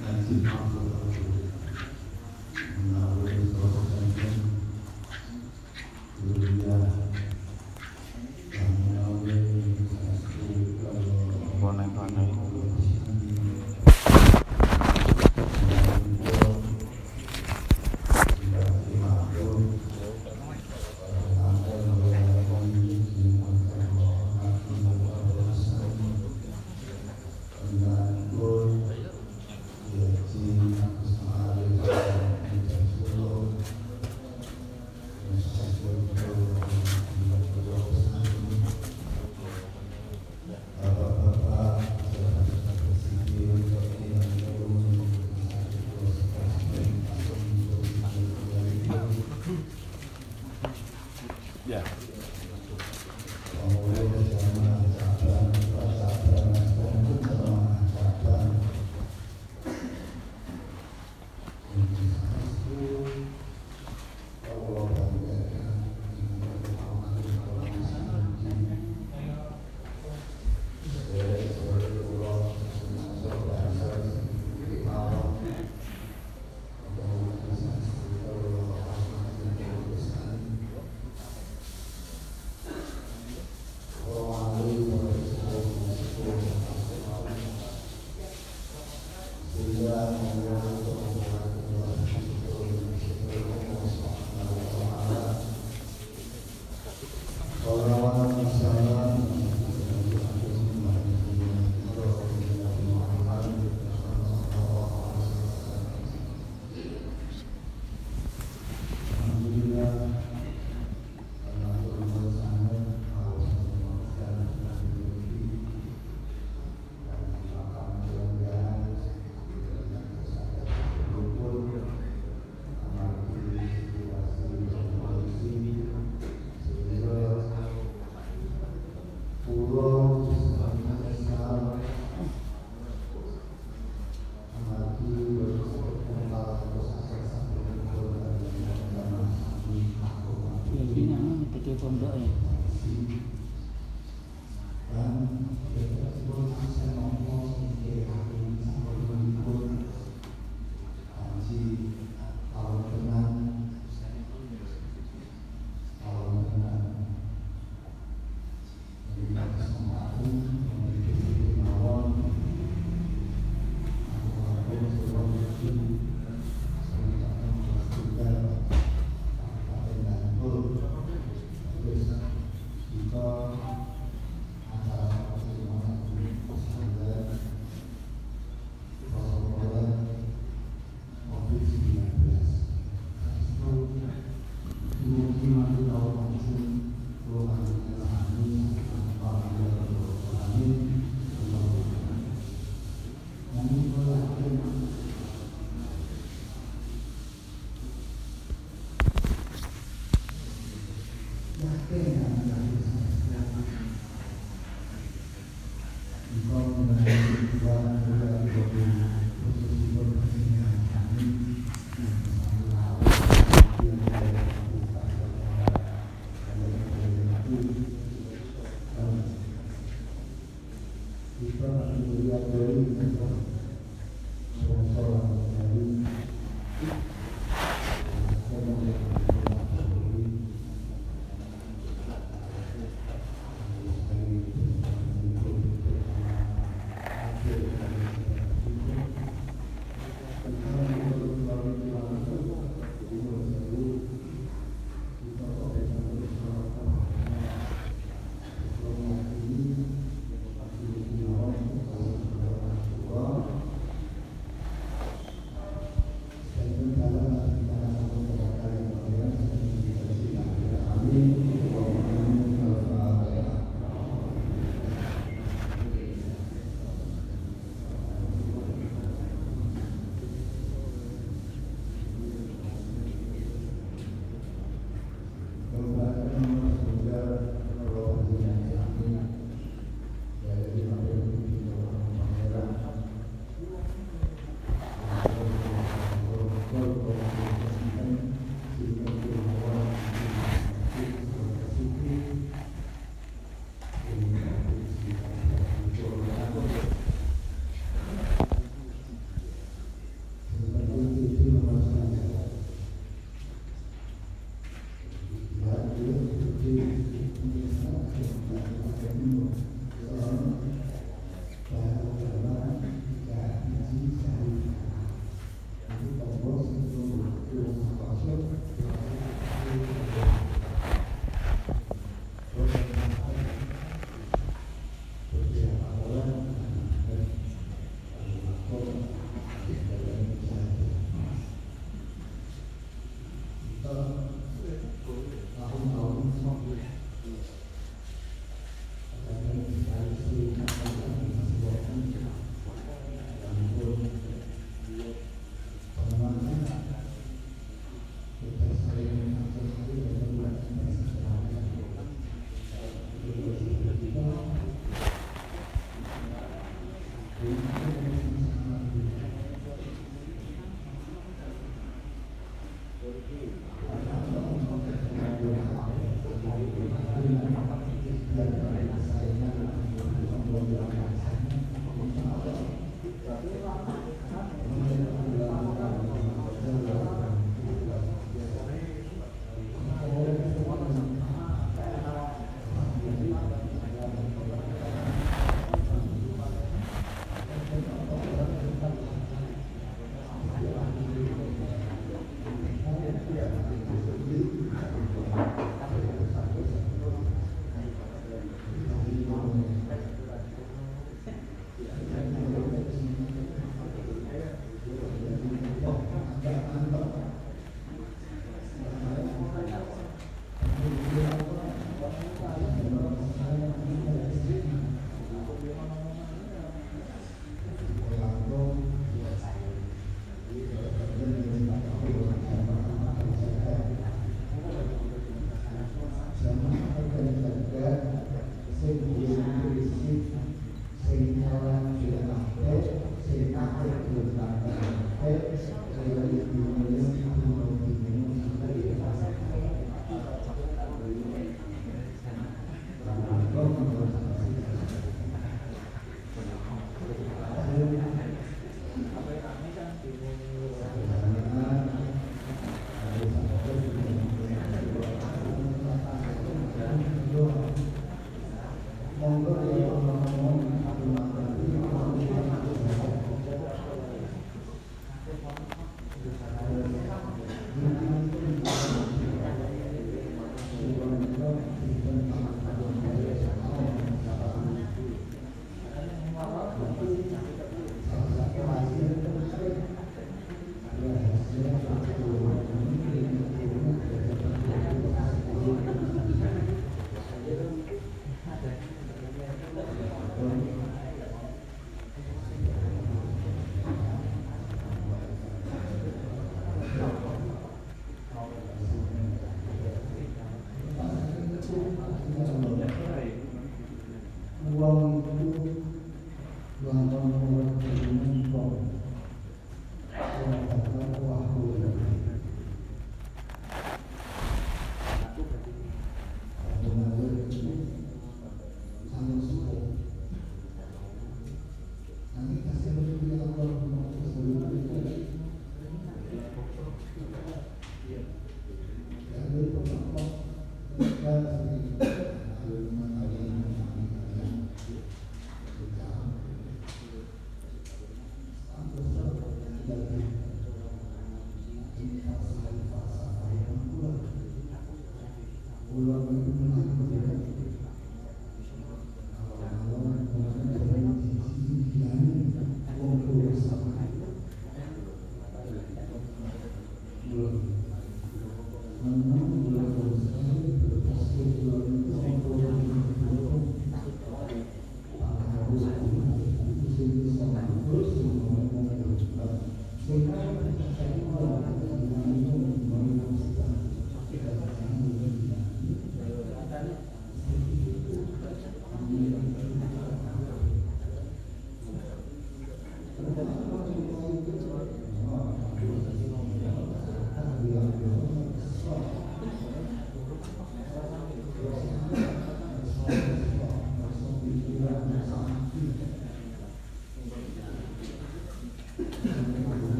来自他国的主。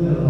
Thank you.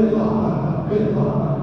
可以做好，